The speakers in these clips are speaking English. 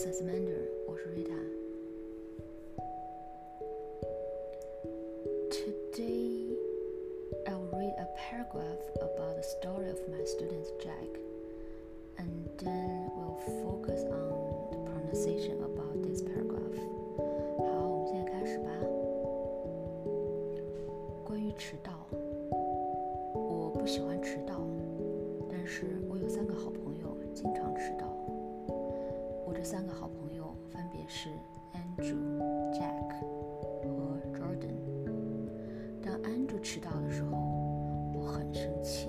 Access Mander，我是 Rita。Today, I will read a paragraph about the story of my student Jack, and then we'll focus on the pronunciation about this paragraph. 好，我们现在开始吧。关于迟到，我不喜欢迟到， 主、Jack 和 Jordan。当 Andrew 迟到的时候，我很生气；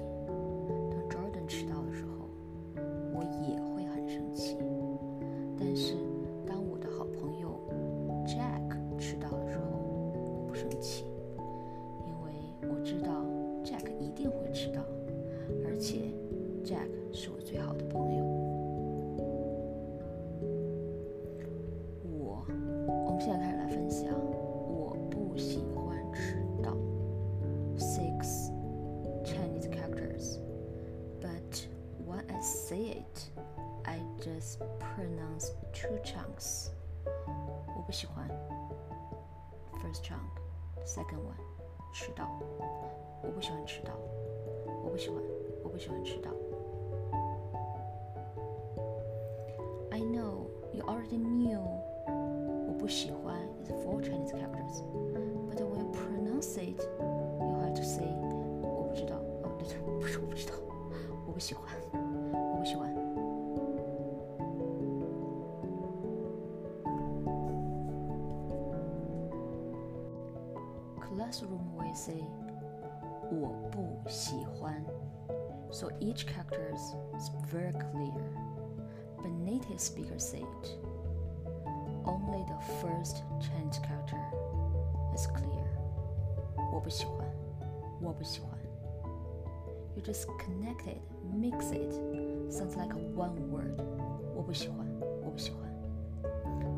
say it, I just pronounce two chunks. 我不喜欢。First chunk, second one. 迟到。我不喜欢迟到。我不喜欢。我不喜欢迟到。I know you already knew 我不喜欢 is four Chinese characters, but when you pronounce it, you have to say 我不知道，哦，对对，不是我不知道，我不喜欢， Classroom we say 我不喜欢，so each character is very clear. But native speakers say it. Only the first Chinese character is clear. 我不喜欢，我不喜欢。You just connect it, mix it, sounds like a one word. 我不喜欢，我不喜欢。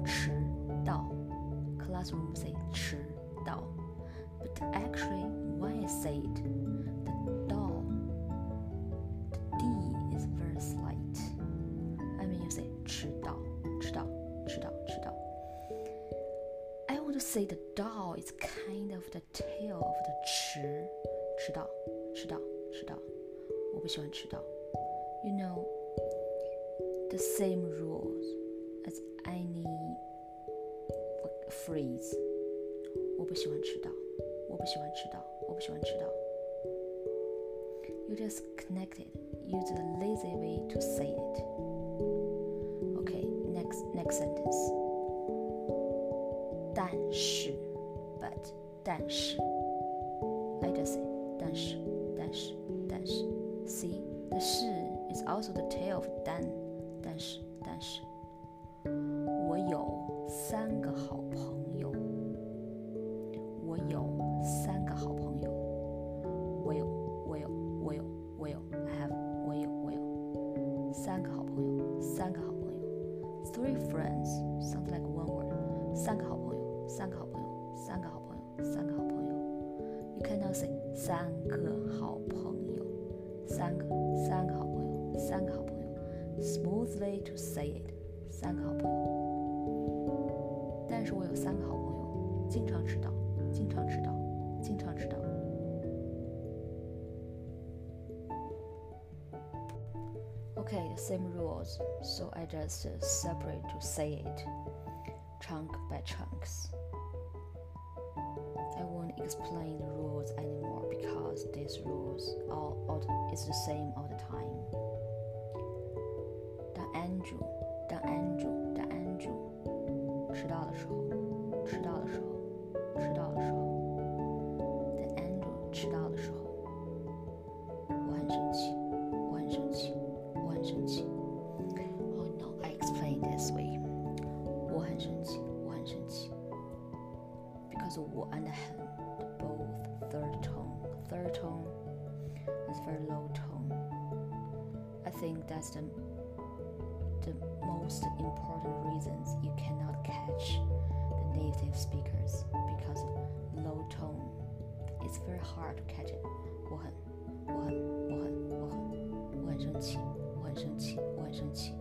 迟到，classroom say 迟到，but actually when I say it, the dao, the d is very slight. I mean you say 迟到，迟到，迟到，迟到。I want to say the dao is kind of the tail of the 迟，迟到，迟到，迟到。我不喜欢迟到。You know the same rules as any phrase. 我不喜欢迟到， 我不喜欢迟到，我不喜欢迟到。You just connect it, use the lazy way to say it. Okay, next next sentence. 但是，but 但是，I just say 但是，但是，但是。See, the 是 is also the tail of 但，但是，但是。我有三个好朋友。 Three friends sounds like one word。三个好朋友，三个好朋友，三个好朋友，三个好朋友。You cannot say 三个好朋友，三个，三个好朋友，三个好朋友。Smoothly to say it，三个好朋友。但是我有三个好朋友，经常迟到，经常迟到， Okay, the same rules, so I just uh, separate to say it, chunk by chunks. I won't explain the rules anymore because these rules all, all is the same all the time. 当 Andrew 当 Andrew 当 Andrew 迟到的时候，迟到的时候，迟到的时候， Because 我 and 很 both third tone, third tone is very low tone. I think that's the the most important reasons you cannot catch the native speakers because low tone it's very hard to catch it 我很我很我很我很我很生气我很生气我很生气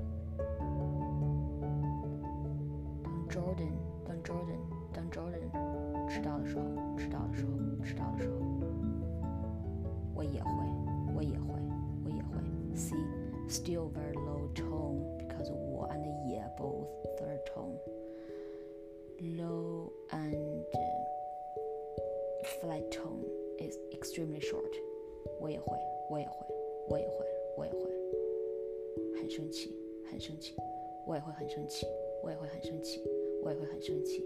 Jordan 当 Jordan 当 Jordan 迟 到的时候，迟到的时候，迟到的时候，我也会，我也会，我也会。See, still very low tone because 我 and 也 both third tone. Low and flat tone is extremely short. 我也会，我也会，我也会，我也会。很生气，很生气，我也会很生气，我也会很生气，我也会很生气。